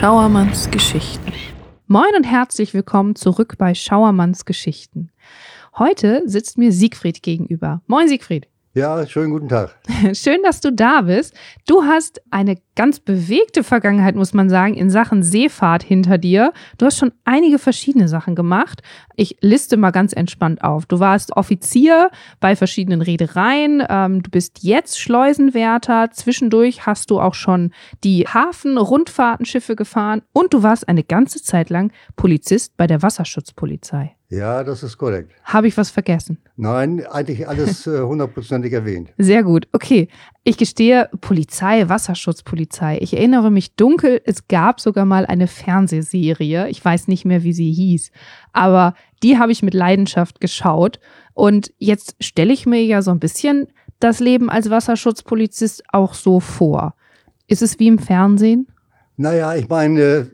Schauermanns Geschichten. Moin und herzlich willkommen zurück bei Schauermanns Geschichten. Heute sitzt mir Siegfried gegenüber. Moin Siegfried. Ja, schönen guten Tag. Schön, dass du da bist. Du hast eine ganz bewegte Vergangenheit, muss man sagen, in Sachen Seefahrt hinter dir. Du hast schon einige verschiedene Sachen gemacht. Ich liste mal ganz entspannt auf. Du warst Offizier bei verschiedenen Reedereien. Ähm, du bist jetzt Schleusenwärter. Zwischendurch hast du auch schon die Hafenrundfahrtenschiffe gefahren und du warst eine ganze Zeit lang Polizist bei der Wasserschutzpolizei. Ja, das ist korrekt. Habe ich was vergessen? Nein, eigentlich alles äh, hundertprozentig erwähnt. Sehr gut. Okay. Ich gestehe, Polizei, Wasserschutzpolizei. Ich erinnere mich dunkel, es gab sogar mal eine Fernsehserie. Ich weiß nicht mehr, wie sie hieß. Aber die habe ich mit Leidenschaft geschaut. Und jetzt stelle ich mir ja so ein bisschen das Leben als Wasserschutzpolizist auch so vor. Ist es wie im Fernsehen? Naja, ich meine,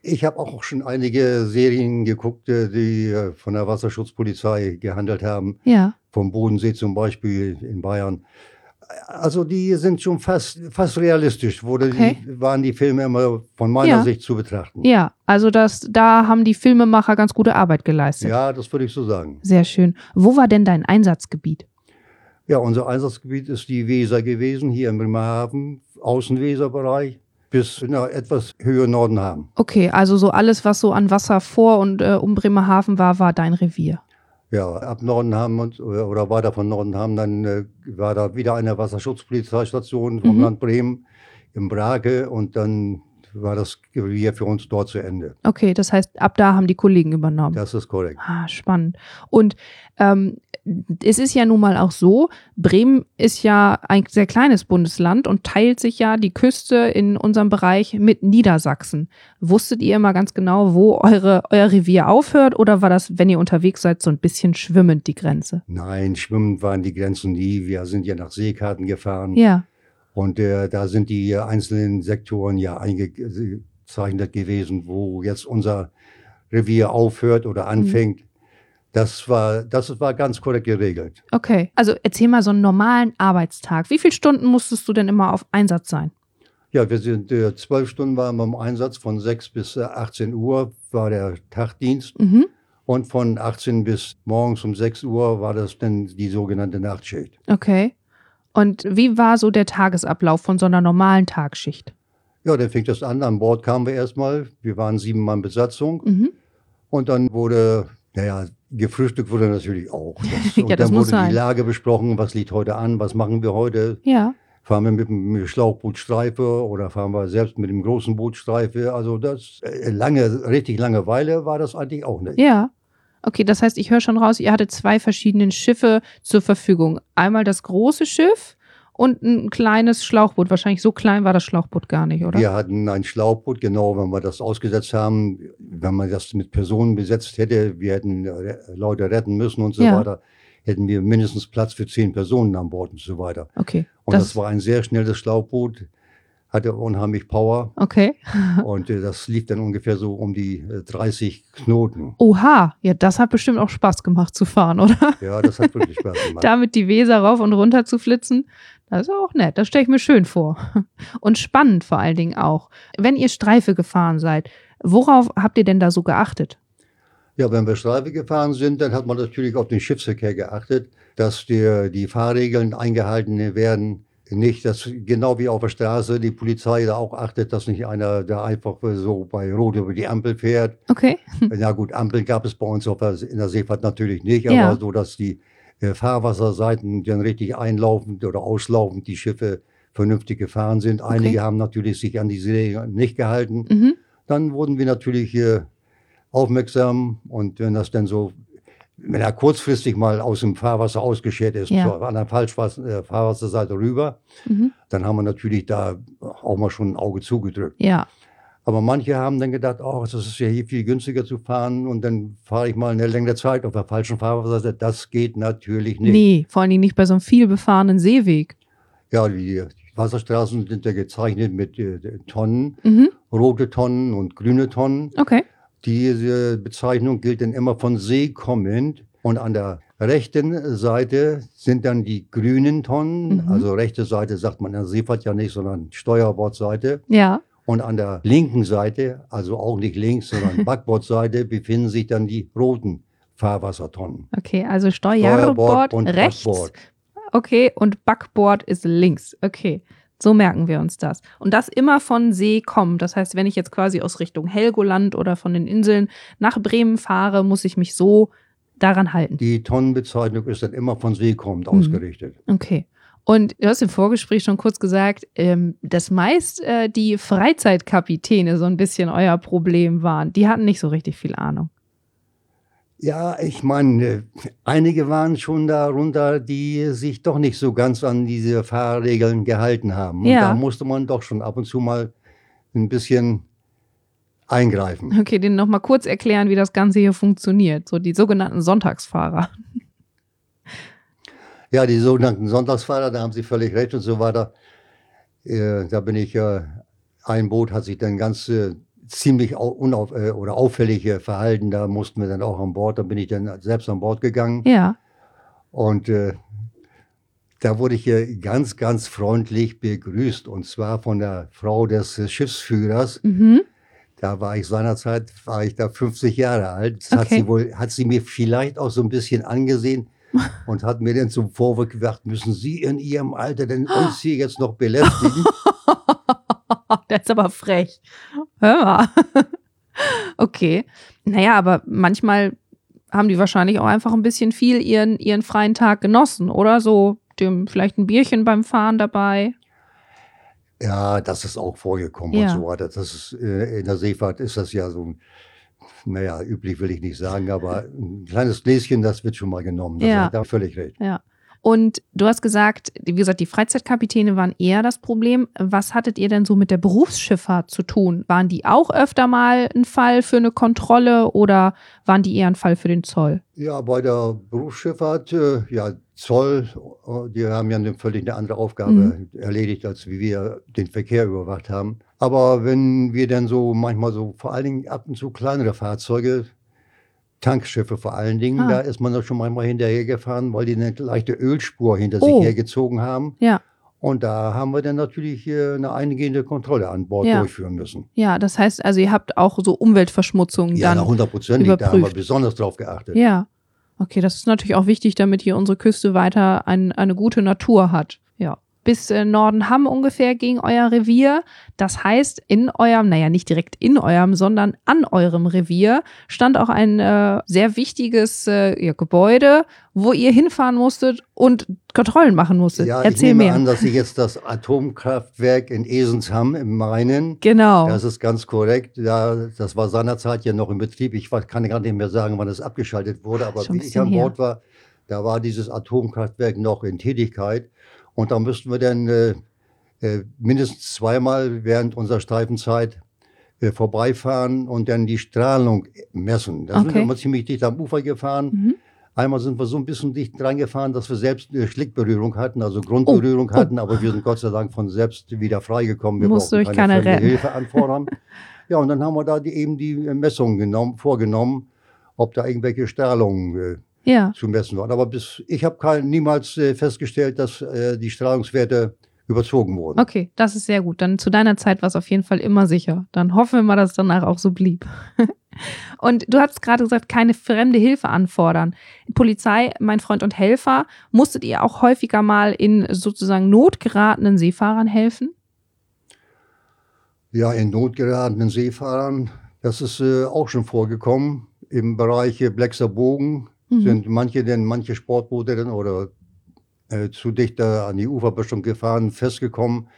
ich habe auch schon einige Serien geguckt, äh, die äh, von der Wasserschutzpolizei gehandelt haben. Ja. Vom Bodensee zum Beispiel in Bayern. Also die sind schon fast, fast realistisch, wurde Okay. die, waren die Filme immer von meiner Ja. Sicht zu betrachten. Ja, also das, da haben die Filmemacher ganz gute Arbeit geleistet. Ja, das würde ich so sagen. Sehr schön. Wo war denn dein Einsatzgebiet? Ja, unser Einsatzgebiet ist die Weser gewesen, hier im Bremerhaven, Außenweserbereich, bis nach etwas Höhe Norden haben. Okay, also so alles, was so an Wasser vor und äh, um Bremerhaven war, war dein Revier. Ja, ab Nordenham und, oder weiter von Nordenham, dann äh, war da wieder eine Wasserschutzpolizeistation vom Mhm. Land Bremen im Brake und dann war das Revier für uns dort zu Ende. Okay, das heißt, ab da haben die Kollegen übernommen. Das ist korrekt. Ah, spannend. Und ähm, es ist ja nun mal auch so, Bremen ist ja ein sehr kleines Bundesland und teilt sich ja die Küste in unserem Bereich mit Niedersachsen. Wusstet ihr immer ganz genau, wo eure, euer Revier aufhört oder war das, wenn ihr unterwegs seid, so ein bisschen schwimmend die Grenze? Nein, schwimmend waren die Grenzen nie. Wir sind ja nach Seekarten gefahren Ja, und äh, da sind die einzelnen Sektoren ja eingezeichnet gewesen, wo jetzt unser Revier aufhört oder anfängt. Das war, das war ganz korrekt geregelt. okay. Also erzähl mal so einen normalen Arbeitstag. Wie viele Stunden musstest du denn immer auf Einsatz sein? Ja, wir sind äh, zwölf Stunden waren wir im Einsatz, von 6 bis äh, 18 Uhr war der Tagdienst Mhm. und von 18 bis morgens um 6 Uhr war das dann die sogenannte Nachtschicht. Okay. Und wie war so der Tagesablauf von so einer normalen Tagschicht? Ja, dann fing das an, an Bord kamen wir erstmal, wir waren sieben Mann Besatzung Mhm. und dann wurde, naja, gefrühstückt wurde natürlich auch. Das, Ja, und das dann wurde sein. die Lage besprochen, was liegt heute an, was machen wir heute, Ja. fahren wir mit dem Schlauchboot Streife oder fahren wir selbst mit dem großen Boot Streife. Also das äh, lange, richtig Langeweile war das eigentlich auch nicht. Ja. Okay, das heißt, ich höre schon raus, ihr hattet zwei verschiedene Schiffe zur Verfügung. Einmal das große Schiff und ein kleines Schlauchboot. Wahrscheinlich so klein war das Schlauchboot gar nicht, oder? Wir hatten ein Schlauchboot, genau, wenn wir das ausgesetzt haben, wenn man das mit Personen besetzt hätte, wir hätten äh, Leute retten müssen und so Ja. weiter, hätten wir mindestens Platz für zehn Personen an Bord und so weiter. Okay. Und das, war ein sehr schnelles Schlauchboot, hatte unheimlich Power okay. und äh, das lief dann ungefähr so um die äh, 30 Knoten. Oha, ja, das hat bestimmt auch Spaß gemacht zu fahren, oder? Ja, das hat wirklich Spaß gemacht. Damit die Weser rauf und runter zu flitzen. Das ist auch nett. Das stelle ich mir schön vor. Und spannend vor allen Dingen auch. Wenn ihr Streife gefahren seid, worauf habt ihr denn da so geachtet? Ja, wenn wir Streife gefahren sind, dann hat man natürlich auf den Schiffsverkehr geachtet, dass die, die Fahrregeln eingehalten werden. Nicht, dass genau wie auf der Straße die Polizei da auch achtet, dass nicht einer da einfach so bei Rot über die Ampel fährt. Okay. Na gut, Ampeln gab es bei uns auf der, in der Seefahrt natürlich nicht, Ja. aber so, dass die Fahrwasserseiten dann richtig einlaufend oder auslaufend die Schiffe vernünftig gefahren sind. Einige haben natürlich sich an diese Regeln nicht gehalten. Mhm. Dann wurden wir natürlich äh, aufmerksam und wenn das dann so, wenn er kurzfristig mal aus dem Fahrwasser ausgeschert ist, Ja. zur anderen Falschwas- äh, Fahrwasserseite rüber, Mhm. dann haben wir natürlich da auch mal schon ein Auge zugedrückt. Ja. Aber manche haben dann gedacht, oh, das ist ja hier viel günstiger zu fahren und dann fahre ich mal eine längere Zeit auf der falschen Fahrwasserseite. Das geht natürlich nicht. Nee, vor Dingen nicht bei so einem viel befahrenen Seeweg. Ja, die Wasserstraßen sind ja gezeichnet mit äh, Tonnen, Mhm. rote Tonnen und grüne Tonnen. Okay. Diese Bezeichnung gilt dann immer von See kommend. Und an der rechten Seite sind dann die grünen Tonnen. Mhm. Also rechte Seite sagt man in der Seefahrt ja nicht, sondern Steuerbordseite. Ja. Und an der linken Seite, also auch nicht links, sondern Backbordseite, befinden sich dann die roten Fahrwassertonnen. Okay, also Steuerbord und rechts. Backbord. Okay, und Backbord ist links. Okay. So merken wir uns das. Und das immer von See kommt. Das heißt, wenn ich jetzt quasi aus Richtung Helgoland oder von den Inseln nach Bremen fahre, muss ich mich so daran halten. Die Tonnenbezeichnung ist dann immer von See kommend Mhm. ausgerichtet. Okay. Und du hast im Vorgespräch schon kurz gesagt, ähm, dass meist äh, die Freizeitkapitäne so ein bisschen euer Problem waren. Die hatten nicht so richtig viel Ahnung. Ja, ich meine, einige waren schon darunter, die sich doch nicht so ganz an diese Fahrregeln gehalten haben. Und Ja. da musste man doch schon ab und zu mal ein bisschen eingreifen. Okay, den noch mal kurz erklären, wie das Ganze hier funktioniert. So die sogenannten Sonntagsfahrer. Ja, die sogenannten Sonntagsfahrer, da haben Sie völlig recht und so weiter. Äh, da bin ich, äh, ein Boot hat sich dann ganz äh, ziemlich au unauf äh, oder auffällig äh, verhalten. Da mussten wir dann auch an Bord. Da bin ich dann selbst an Bord gegangen. Ja. Und äh, da wurde ich äh, ganz, ganz freundlich begrüßt. Und zwar von der Frau des Schiffsführers. Mhm. Da war ich seinerzeit, war ich da 50 Jahre alt. Das hat Okay. sie wohl, hat sie mir vielleicht auch so ein bisschen angesehen und hat mir dann zum Vorwurf gebracht, müssen Sie in Ihrem Alter denn uns hier jetzt noch belästigen? Der ist aber frech. Hör mal. Okay. Naja, aber manchmal haben die wahrscheinlich auch einfach ein bisschen viel ihren, ihren freien Tag genossen, oder? So dem vielleicht ein Bierchen beim Fahren dabei. Ja, das ist auch vorgekommen Ja. und so weiter. Das ist, äh, in der Seefahrt ist das ja so, ein- naja, üblich will ich nicht sagen, aber ein kleines Gläschen, das wird schon mal genommen. Das Ja. hat er völlig recht. Ja. Und du hast gesagt, wie gesagt, die Freizeitkapitäne waren eher das Problem. Was hattet ihr denn so mit der Berufsschifffahrt zu tun? Waren die auch öfter mal ein Fall für eine Kontrolle oder waren die eher ein Fall für den Zoll? Ja, bei der Berufsschifffahrt, äh, ja, Zoll, äh, die haben ja eine völlig eine andere Aufgabe Mhm. erledigt, als wie wir den Verkehr überwacht haben. Aber wenn wir dann so manchmal so, vor allen Dingen ab und zu kleinere Fahrzeuge, Tankschiffe vor allen Dingen, Ah. da ist man doch schon manchmal hinterhergefahren, weil die eine leichte Ölspur hinter Oh. sich hergezogen haben. Ja. Und da haben wir dann natürlich eine eingehende Kontrolle an Bord Ja. durchführen müssen. Ja, das heißt also, ihr habt auch so Umweltverschmutzungen Ja, dann. hundertprozentig, da haben wir besonders drauf geachtet. Ja. Okay, das ist natürlich auch wichtig, damit hier unsere Küste weiter ein, eine gute Natur hat. Bis äh, Nordenham ungefähr ging euer Revier. Das heißt, in eurem, naja, nicht direkt in eurem, sondern an eurem Revier stand auch ein äh, sehr wichtiges äh, Gebäude, wo ihr hinfahren musstet und Kontrollen machen musstet. Ja, ich Erzähl nehme mehr. an, dass Sie jetzt das Atomkraftwerk in Esensham im Mainen, genau. das ist ganz korrekt, ja, das war seinerzeit ja noch in Betrieb. Ich kann gar nicht mehr sagen, wann es abgeschaltet wurde, aber Schon wie ich an. Bord war, da war dieses Atomkraftwerk noch in Tätigkeit und da müssten wir dann äh, äh, mindestens zweimal während unserer Streifenzeit äh, vorbeifahren und dann die Strahlung messen. Da sind Okay. wir immer ziemlich dicht am Ufer gefahren. Mhm. Einmal sind wir so ein bisschen dicht dran gefahren, dass wir selbst äh, Schlickberührung hatten, also Grundberührung Oh, oh. hatten, aber wir sind Gott sei Dank von selbst wieder freigekommen. Wir Musste brauchten euch keine retten. Hilfe anfordern. ja, und dann haben wir da die, eben die Messungen genommen, vorgenommen, ob da irgendwelche Strahlungen äh, Ja. zu messen waren. Aber bis, ich habe niemals äh, festgestellt, dass äh, die Strahlungswerte überzogen wurden. Okay, das ist sehr gut. Dann zu deiner Zeit war es auf jeden Fall immer sicher. Dann hoffen wir mal, dass es danach auch so blieb. Und du hast gerade gesagt, keine fremde Hilfe anfordern. Polizei, mein Freund und Helfer, musstet ihr auch häufiger mal in sozusagen notgeratenen Seefahrern helfen? Ja, in Not geratenen Seefahrern, das ist äh, auch schon vorgekommen. Im Bereich Blexer Bogen Mhm. sind manche denn, manche Sportboote denn oder äh, zu dichter an die Uferböschung gefahren, festgekommen.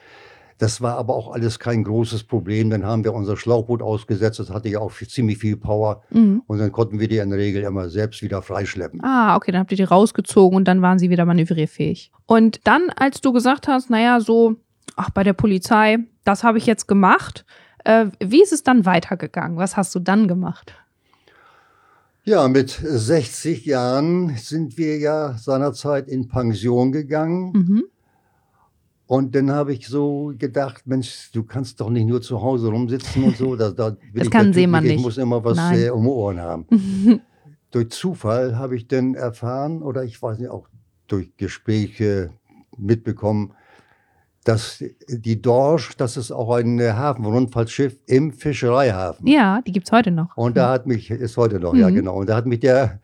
Das war aber auch alles kein großes Problem. Dann haben wir unser Schlauchboot ausgesetzt, das hatte ja auch viel- ziemlich viel Power Mhm. und dann konnten wir die in der Regel immer selbst wieder freischleppen. Ah, okay, dann habt ihr die rausgezogen und dann waren sie wieder manövrierfähig. Und dann, als du gesagt hast, naja, so, ach, bei der Polizei, das habe ich jetzt gemacht, äh, wie ist es dann weitergegangen? Was hast du dann gemacht? Ja, mit 60 Jahren sind wir ja seinerzeit in Pension gegangen. Mhm. Und dann habe ich so gedacht, Mensch, du kannst doch nicht nur zu Hause rumsitzen und so. Da, da Das kann Seemann Typ, Ich nicht. muss immer was Nein. äh, um Ohren haben. durch Zufall habe ich dann erfahren, oder ich weiß nicht, auch durch Gespräche mitbekommen, dass die Dorsch, das ist auch ein Hafenrundfahrtsschiff im Fischereihafen. Ja, die gibt's heute noch. Und da hat mich, ist heute noch, ja Mhm. genau, und da hat mich der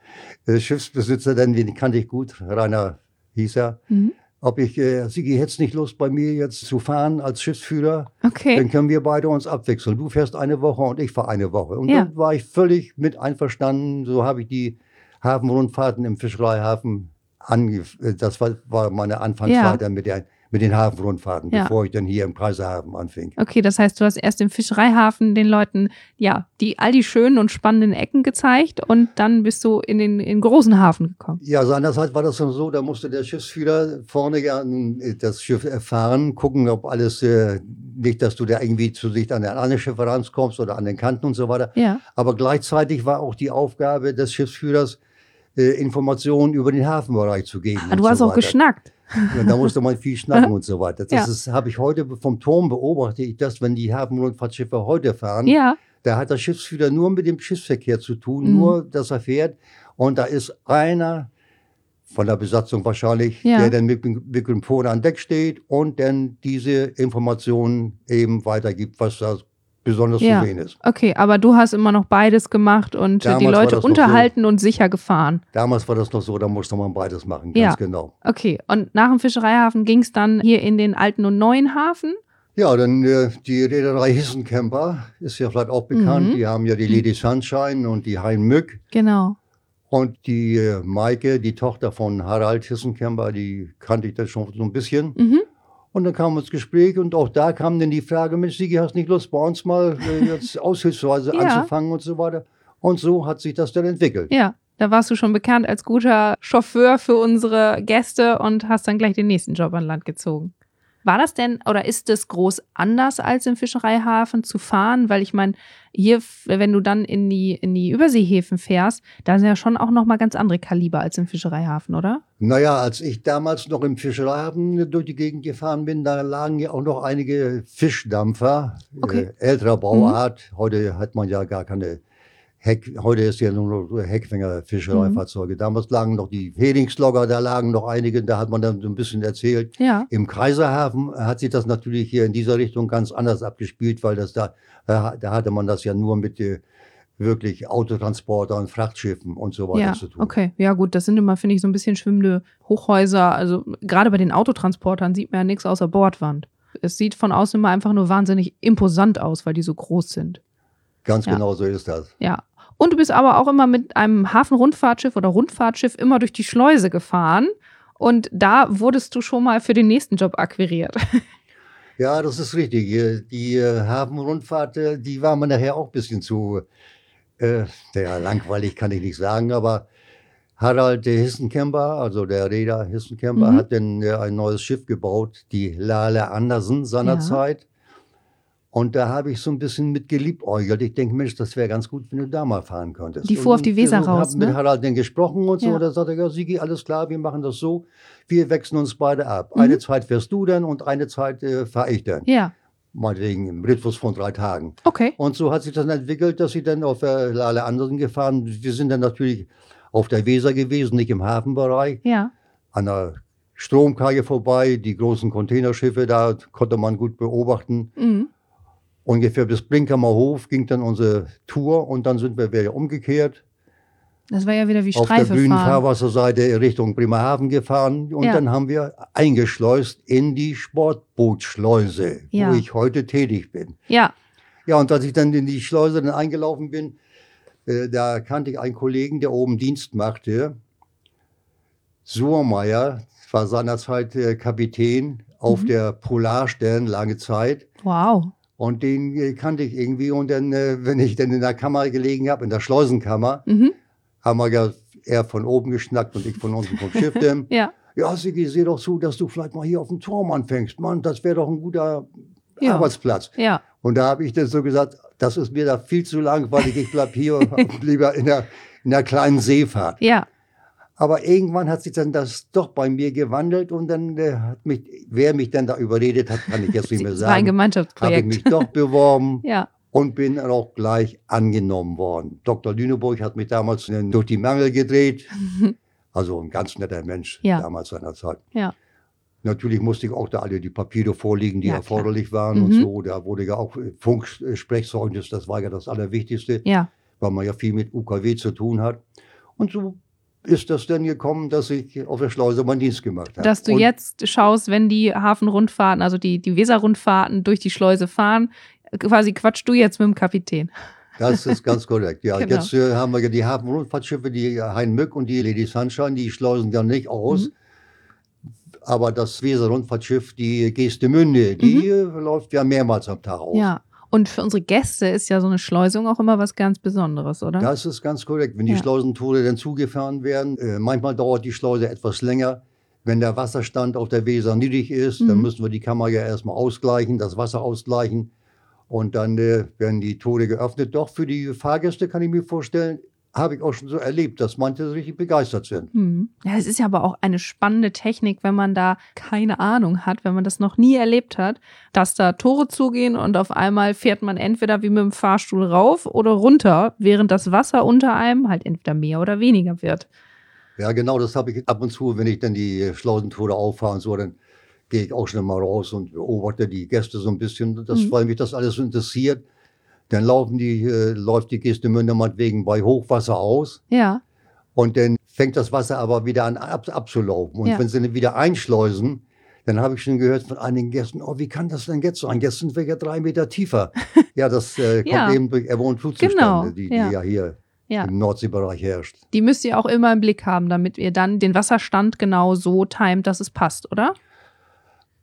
äh, Schiffsbesitzer, denn den kannte ich gut, Rainer hieß er, Mhm. ob ich, äh, Sigi, hättest nicht Lust bei mir jetzt zu fahren als Schiffsführer? Okay. Dann können wir beide uns abwechseln. Du fährst eine Woche und ich fahre eine Woche. Und Ja. dann war ich völlig mit einverstanden. So habe ich die Hafenrundfahrten im Fischereihafen ange äh, Das war, war meine Anfangszeit Ja. mit, der, mit den Hafenrundfahrten, Ja. bevor ich dann hier im Kaiserhafen anfing. Okay, das heißt, du hast erst im Fischereihafen den Leuten, ja, die all die schönen und spannenden Ecken gezeigt und dann bist du in den, in den großen Hafen gekommen. Ja, seinerzeit war das dann so, da musste der Schiffsführer vorne an äh, das Schiff erfahren, gucken, ob alles, äh, nicht, dass du da irgendwie zu sich an den anderen Schiff rankommst oder an den Kanten und so weiter. Ja. Aber gleichzeitig war auch die Aufgabe des Schiffsführers, äh, Informationen über den Hafenbereich zu geben. Ah, und du so hast auch weiter. geschnackt. Und da musste man viel schnacken und so weiter. Das Ja. habe ich heute vom Turm beobachtet, ich das, wenn die Hafenrundfahrtschiffe heute fahren, Ja. da hat der Schiffsführer nur mit dem Schiffsverkehr zu tun, Mhm. nur, dass er fährt. Und da ist einer von der Besatzung wahrscheinlich, Ja. der dann mit, dem- mit dem Mikrofon an Deck steht und dann diese Informationen eben weitergibt, was da besonders Ja. zu sehen ist. Okay, aber du hast immer noch beides gemacht und äh, Damals die Leute noch so. unterhalten und sicher gefahren. Damals war das noch so, da musste man beides machen, ganz Ja. genau. Okay, und nach dem Fischereihafen ging es dann hier in den alten und neuen Hafen. Ja, dann äh, die Reederei Hissencamper ist ja vielleicht auch bekannt. Mhm. Die haben ja die Lady Sunshine und die Hein Mück. Genau. Und die äh, Maike, die Tochter von Harald Hissencamper, die kannte ich dann schon so ein bisschen. Mhm. Und dann kam ins Gespräch und auch da kam dann die Frage, Mensch, Sigi, hast nicht Lust, bei uns mal äh, jetzt aushilfsweise Ja. anzufangen und so weiter. Und so hat sich das dann entwickelt. Ja, da warst du schon bekannt als guter Chauffeur für unsere Gäste und hast dann gleich den nächsten Job an Land gezogen. War das denn oder ist es groß anders als im Fischereihafen zu fahren? Weil ich meine, hier, wenn du dann in die, in die Überseehäfen fährst, da sind ja schon auch nochmal ganz andere Kaliber als im Fischereihafen, oder? Naja, als ich damals noch im Fischereihafen durch die Gegend gefahren bin, da lagen ja auch noch einige Fischdampfer Okay. äh, älterer Bauart. Heute hat man ja gar keine Heck, heute ist ja nur noch Heckfänger-Fischereifahrzeuge. Damals lagen noch die Heringslogger, da lagen noch einige, da hat man dann so ein bisschen erzählt. Ja. Im Kaiserhafen hat sich das natürlich hier in dieser Richtung ganz anders abgespielt, weil das da, da da hatte man das ja nur mit äh, wirklich Autotransportern, Frachtschiffen und so weiter Ja, zu tun. okay. Ja, gut, das sind immer, finde ich, so ein bisschen schwimmende Hochhäuser. Also gerade bei den Autotransportern sieht man ja nichts außer Bordwand. Es sieht von außen immer einfach nur wahnsinnig imposant aus, weil die so groß sind. Ganz Ja. genau so ist das. Ja. Und du bist aber auch immer mit einem Hafenrundfahrtschiff oder Rundfahrtschiff immer durch die Schleuse gefahren. Und da wurdest du schon mal für den nächsten Job akquiriert. Ja, das ist richtig. Äh, Die äh, Hafenrundfahrt, äh, die war mir nachher auch ein bisschen zu, äh, ja, langweilig kann ich nicht sagen, aber Harald Hissenkemper, also der Reeder Hissenkemper, Mhm. hat dann ein neues Schiff gebaut, die Lale Andersen seinerzeit. Und da habe ich so ein bisschen mit geliebäugelt. Ich denke, Mensch, das wäre ganz gut, wenn du da mal fahren könntest. Die fuhr auf die Weser und raus, Hab mit ne? Harald dann gesprochen und so. Ja. Da sagte er, ja, Sigi, alles klar, wir machen das so. Wir wechseln uns beide ab. Mhm. Eine Zeit fährst du dann und eine Zeit äh, fahre ich dann Ja. meinetwegen im Rhythmus von drei Tagen. Okay. Und so hat sich das entwickelt, dass sie dann auf der Lale Andersen gefahren. Wir sind dann natürlich auf der Weser gewesen, nicht im Hafenbereich, Ja. an der Stromkaje vorbei, die großen Containerschiffe, da konnte man gut beobachten. Mhm. Ungefähr bis Brinkamer Hof ging dann unsere Tour und dann sind wir wieder umgekehrt. Das war ja wieder wie auf der Streife grünen fahren. Fahrwasserseite Richtung Bremerhaven gefahren und Ja. dann haben wir eingeschleust in die Sportbootschleuse, Ja. wo ich heute tätig bin. Ja. Ja, und als ich dann in die Schleuse dann eingelaufen bin, äh, da kannte ich einen Kollegen, der oben Dienst machte. Surmeier war seinerzeit äh, Kapitän auf Mhm. der Polarstern lange Zeit. Wow. Und den äh, kannte ich irgendwie. Und dann, äh, wenn ich dann in der Kammer gelegen habe, in der Schleusenkammer, Mhm. haben wir ja er von oben geschnackt und ich von unten vom Schiff. Ja. ja, Sigi, seh doch zu, dass du vielleicht mal hier auf dem Turm anfängst. Mann, das wäre doch ein guter Ja. Arbeitsplatz. Ja. Und da habe ich dann so gesagt, das ist mir da viel zu langweilig, ich bleib hier lieber in der, in der kleinen Seefahrt. Ja. Aber irgendwann hat sich dann das doch bei mir gewandelt und dann äh, hat mich, wer mich dann da überredet hat, kann ich jetzt nicht mehr Es war ein sagen, habe ich Gemeinschaftsprojekt. mich doch beworben Ja. und bin auch gleich angenommen worden. Dr. Lüneburg hat mich damals durch die Mangel gedreht. Also ein ganz netter Mensch Ja. damals seiner Zeit. Ja. Natürlich musste ich auch da alle die Papiere vorlegen, die Ja, klar. erforderlich waren und Mhm. so. Da wurde ja auch äh, Funksprechzeugnis, das war ja das Allerwichtigste, Ja. weil man ja viel mit UKW zu tun hat. Und so ist das dann gekommen, dass ich auf der Schleuse meinen Dienst gemacht habe. Dass du und jetzt schaust, wenn die Hafenrundfahrten, also die, die Weserrundfahrten durch die Schleuse fahren, quasi quatschst du jetzt mit dem Kapitän. Das ist ganz korrekt. Ja, Genau. jetzt äh, haben wir ja die Hafenrundfahrtschiffe, die Hein Mück und die Lady Sunshine, die schleusen ja nicht aus. Mhm. Aber das Weser-Rundfahrtschiff, die Geestemünde, die äh, läuft ja mehrmals am Tag aus. Mhm. Ja. Und für unsere Gäste ist ja so eine Schleusung auch immer was ganz Besonderes, oder? Das ist ganz korrekt. Wenn die Ja. Schleusentore dann zugefahren werden, äh, manchmal dauert die Schleuse etwas länger. Wenn der Wasserstand auf der Weser niedrig ist, dann Mhm. müssen wir die Kammer ja erstmal ausgleichen, das Wasser ausgleichen. Und dann äh, werden die Tore geöffnet. Doch für die Fahrgäste kann ich mir vorstellen, habe ich auch schon so erlebt, dass manche richtig begeistert sind. Hm. Ja, es ist ja aber auch eine spannende Technik, wenn man da keine Ahnung hat, wenn man das noch nie erlebt hat, dass da Tore zugehen und auf einmal fährt man entweder wie mit dem Fahrstuhl rauf oder runter, während das Wasser unter einem halt entweder mehr oder weniger wird. Ja, genau, das habe ich ab und zu, wenn ich dann die Schleusentore auffahre und so, dann gehe ich auch schnell mal raus und beobachte die Gäste so ein bisschen, das, Mhm. weil mich das alles so interessiert. Dann laufen die, äh, läuft die Geestemünde meinetwegen bei Hochwasser aus Ja, und dann fängt das Wasser aber wieder an ab, abzulaufen. Und Ja. wenn sie dann wieder einschleusen, dann habe ich schon gehört von einigen Gästen, oh, wie kann das denn jetzt sein? Jetzt sind wir ja drei Meter tiefer. ja, das äh, kommt Ja. eben durch Ebbe- und Flutzustände, Genau, die, die ja. ja hier ja. im Nordseebereich herrscht. Die müsst ihr auch immer im Blick haben, damit ihr dann den Wasserstand genau so timet, dass es passt, oder?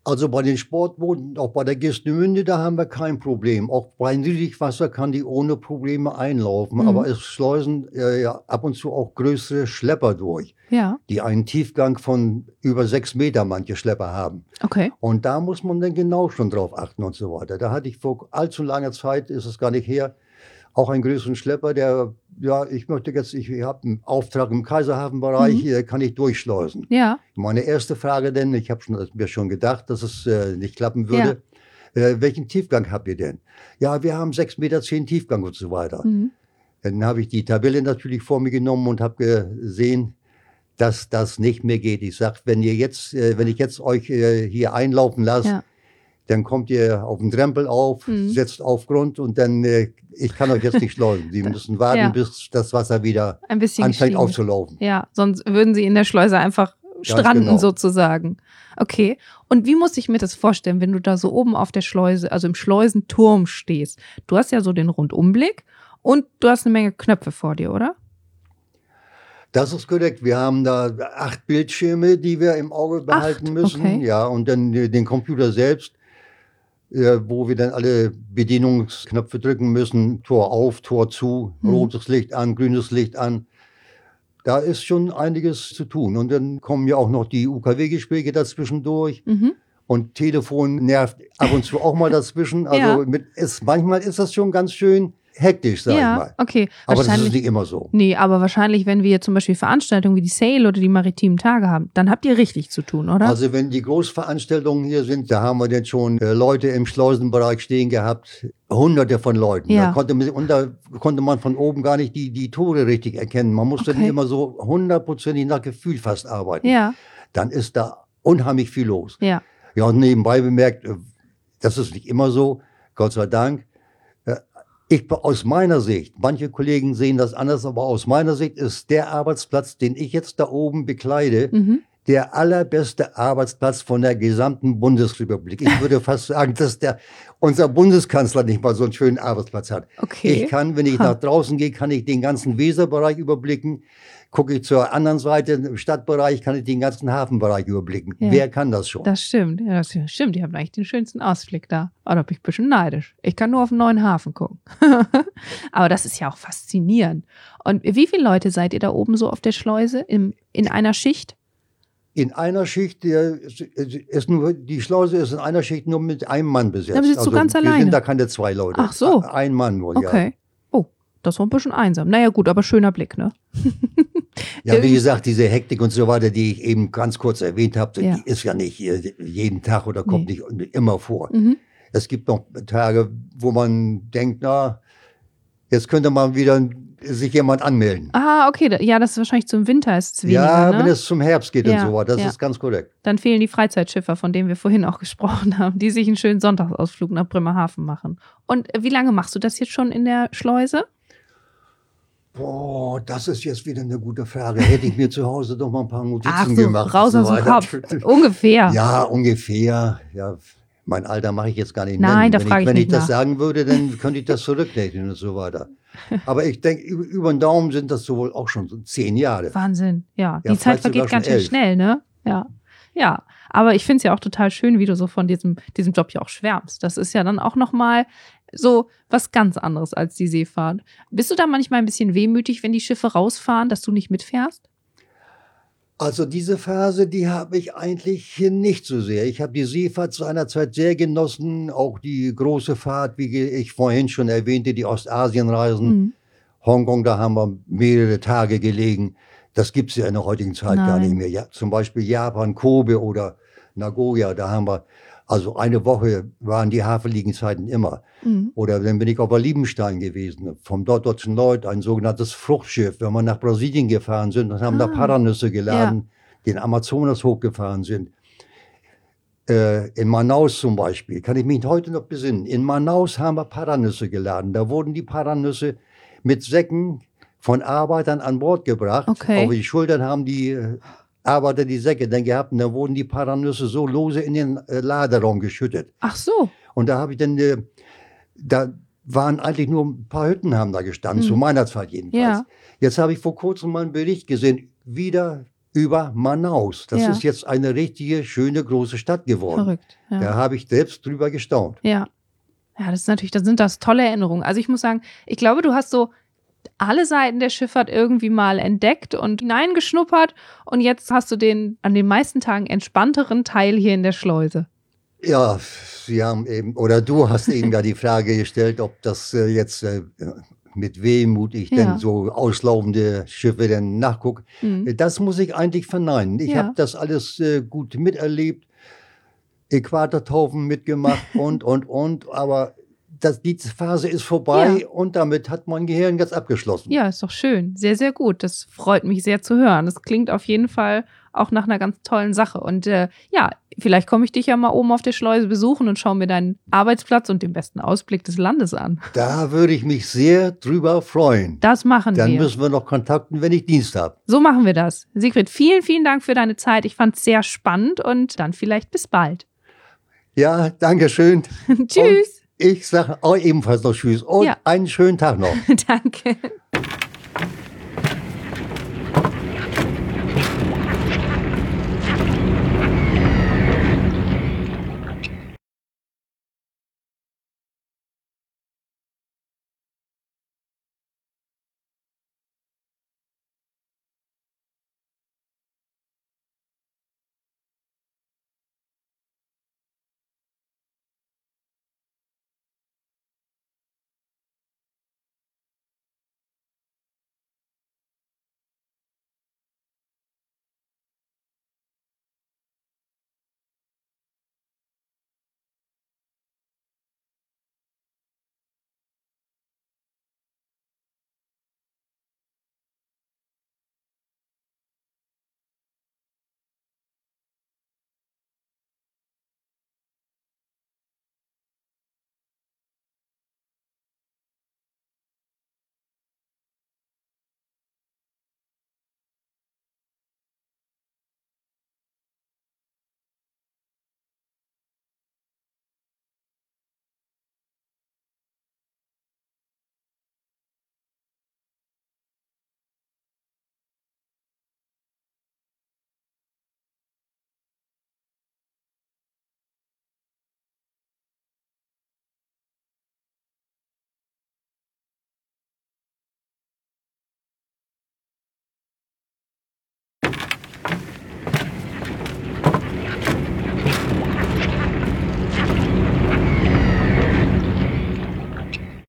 Also bei den Sportbooten, auch bei der Gistemünde, da haben wir kein Problem. Auch bei Niedrigwasser kann die ohne Probleme einlaufen. Mhm. Aber es schleusen äh, ja ab und zu auch größere Schlepper durch, Ja, die einen Tiefgang von über sechs Meter manche Schlepper haben. okay. Und da muss man dann genau schon drauf achten und so weiter. Da hatte ich vor allzu langer Zeit, ist es gar nicht her, auch einen größeren Schlepper, der, ja, ich möchte jetzt, ich habe einen Auftrag im Kaiserhafenbereich, Mhm. hier kann ich durchschleusen. Ja, Meine erste Frage denn, ich habe schon, mir schon gedacht, dass es äh, nicht klappen würde. Äh, welchen Tiefgang habt ihr denn? Ja, wir haben 6,10 Meter Tiefgang und so weiter. mhm. Dann habe ich die Tabelle natürlich vor mir genommen und habe gesehen, dass das nicht mehr geht. Ich sage, wenn ihr jetzt, äh, wenn ich jetzt euch äh, hier einlaufen lasse, ja. Dann kommt ihr auf den Drempel auf, Mhm. setzt auf Grund und dann, äh, ich kann euch jetzt nicht schleusen. Sie müssen warten, Ja. bis das Wasser wieder Ein bisschen anfängt gestiegen. aufzulaufen. Ja, sonst würden sie in der Schleuse einfach stranden genau. sozusagen. Okay. Und wie muss ich mir das vorstellen, wenn du da so oben auf der Schleuse, also im Schleusenturm stehst? Du hast ja so den Rundumblick und du hast eine Menge Knöpfe vor dir, oder? Das ist korrekt. Wir haben da acht Bildschirme, die wir im Auge behalten Acht, müssen. okay. Ja, und dann äh, den Computer selbst, wo wir dann alle Bedienungsknöpfe drücken müssen. Tor auf, Tor zu, Mhm. rotes Licht an, grünes Licht an. Da ist schon einiges zu tun. Und dann kommen ja auch noch die UKW-Gespräche dazwischen durch. Mhm. Und Telefon nervt ab und zu auch mal dazwischen. Also Ja. mit, ist, manchmal ist das schon ganz schön hektisch, sag ich Ja, mal. okay. Aber das ist nicht immer so. Nee, aber wahrscheinlich, wenn wir zum Beispiel Veranstaltungen wie die Sale oder die maritimen Tage haben, dann habt ihr richtig zu tun, oder? Also wenn die Großveranstaltungen hier sind, da haben wir dann schon äh, Leute im Schleusenbereich stehen gehabt, hunderte von Leuten. Ja. Da konnte, man, und da konnte man von oben gar nicht die, die Tore richtig erkennen. Man musste Okay. dann immer so hundertprozentig nach Gefühl fast arbeiten. ja, Dann ist da unheimlich viel los. ja. Ja, und nebenbei bemerkt, äh, das ist nicht immer so, Gott sei Dank. Ich, aus meiner Sicht, manche Kollegen sehen das anders, aber aus meiner Sicht ist der Arbeitsplatz, den ich jetzt da oben bekleide, Mhm. der allerbeste Arbeitsplatz von der gesamten Bundesrepublik. Ich würde fast sagen, dass der, unser Bundeskanzler nicht mal so einen schönen Arbeitsplatz hat. Okay. Ich kann, wenn ich Ha. nach draußen gehe, kann ich den ganzen Weserbereich überblicken. Gucke ich zur anderen Seite, im Stadtbereich, kann ich den ganzen Hafenbereich überblicken. Ja. Wer kann das schon? Das stimmt, ja, das stimmt. Die haben eigentlich den schönsten Ausblick da. Aber da bin ich ein bisschen neidisch. Ich kann nur auf den neuen Hafen gucken. Aber das ist ja auch faszinierend. Und wie viele Leute seid ihr da oben so auf der Schleuse im, in einer Schicht? In einer Schicht, ist, ist nur, die Schleuse ist in einer Schicht nur mit einem Mann besetzt. Also Da bist du ganz wir alleine? sind da keine zwei Leute. Ach so. Ein Mann wohl, ja. Okay. Das war ein bisschen einsam. Naja, gut, aber schöner Blick, ne? Ja, wie gesagt, diese Hektik und so weiter, die ich eben ganz kurz erwähnt habe, Ja. die ist ja nicht jeden Tag oder kommt nicht immer vor. Mhm. Es gibt noch Tage, wo man denkt, na, jetzt könnte man wieder sich jemand anmelden. Ah, okay. Ja, das ist wahrscheinlich zum Winter ist es weniger, ja, ne? wenn es zum Herbst geht Ja, und so weiter, das ja. ist ganz korrekt. Dann fehlen die Freizeitschiffer, von denen wir vorhin auch gesprochen haben, die sich einen schönen Sonntagsausflug nach Bremerhaven machen. Und äh, wie lange machst du das jetzt schon in der Schleuse? Boah, das ist jetzt wieder eine gute Frage. Hätte ich mir zu Hause doch mal ein paar Notizen Ach so, gemacht. raus aus dem. Kopf. Ungefähr. Ja, ungefähr. Ja, mein Alter mache ich jetzt gar nicht Nein, nennen. da wenn frage ich, ich Wenn ich das sagen würde, dann könnte ich das zurückrechnen und so weiter. Aber ich denke, über, den Daumen sind das so wohl auch schon so zehn Jahre. Wahnsinn, ja. Ja, die Zeit vergeht ganz schön schnell, ne? Ja. Ja. Aber ich finde es ja auch total schön, wie du so von diesem, diesem Job ja auch schwärmst. Das ist ja dann auch nochmal so was ganz anderes als die Seefahrt. Bist du da manchmal ein bisschen wehmütig, wenn die Schiffe rausfahren, dass du nicht mitfährst? Also diese Phase, die habe ich eigentlich nicht so sehr. Ich habe die Seefahrt seinerzeit sehr genossen, auch die große Fahrt, wie ich vorhin schon erwähnte, die Ostasienreisen. Mhm. Hongkong, da haben wir mehrere Tage gelegen. Das gibt es ja in der heutigen Zeit gar Nein. nicht mehr. Ja, zum Beispiel Japan, Kobe oder Nagoya, da haben wir, also eine Woche waren die Hafenliegenzeiten immer. Mhm. Oder dann bin ich auf der Liebenstein gewesen, vom Norddeutschen Lloyd, ein sogenanntes Fruchtschiff. Wenn wir nach Brasilien gefahren sind und haben da Ah. Paranüsse geladen, den Amazonas hochgefahren sind. Äh, in Manaus zum Beispiel, kann ich mich heute noch besinnen. In Manaus haben wir Paranüsse geladen. Da wurden die Paranüsse mit Säcken von Arbeitern an Bord gebracht. Okay. Auf die Schultern haben die äh, Arbeiter die Säcke dann gehabt und dann wurden die Paranüsse so lose in den äh, Laderaum geschüttet. Ach so. Und da habe ich dann, äh, da waren eigentlich nur ein paar Hütten haben da gestanden, zu Mhm. meiner Zeit jedenfalls. Ja. Jetzt habe ich vor kurzem mal einen Bericht gesehen, wieder über Manaus. Das Ja. ist jetzt eine richtige, schöne, große Stadt geworden. Verrückt. Ja. Da habe ich selbst drüber gestaunt. Ja. Ja, das ist natürlich, das sind das tolle Erinnerungen. Also ich muss sagen, ich glaube, du hast so alle Seiten der Schifffahrt irgendwie mal entdeckt und hineingeschnuppert und jetzt hast du den an den meisten Tagen entspannteren Teil hier in der Schleuse. Ja, Sie haben eben, oder du hast eben ja die Frage gestellt, ob das äh, jetzt äh, mit Wehmut ich Ja. denn so auslaufende Schiffe denn nachgucke. Mhm. Das muss ich eigentlich verneinen. Ich Ja. habe das alles äh, gut miterlebt, Äquatortaufen mitgemacht und, und, und, aber das, die Phase ist vorbei Ja. und damit hat mein Gehirn jetzt abgeschlossen. Ja, ist doch schön. Sehr, sehr gut. Das freut mich sehr zu hören. Das klingt auf jeden Fall auch nach einer ganz tollen Sache. Und äh, ja, vielleicht komme ich dich ja mal oben auf der Schleuse besuchen und schaue mir deinen Arbeitsplatz und den besten Ausblick des Landes an. Da würde ich mich sehr drüber freuen. Das machen Dann wir. müssen wir noch kontakten, wenn ich Dienst habe. So machen wir das. Sigrid, vielen, vielen Dank für deine Zeit. Ich fand es sehr spannend und dann vielleicht bis bald. Ja, danke schön. Tschüss. Ich sage euch ebenfalls noch Tschüss und ja. einen schönen Tag noch. Danke.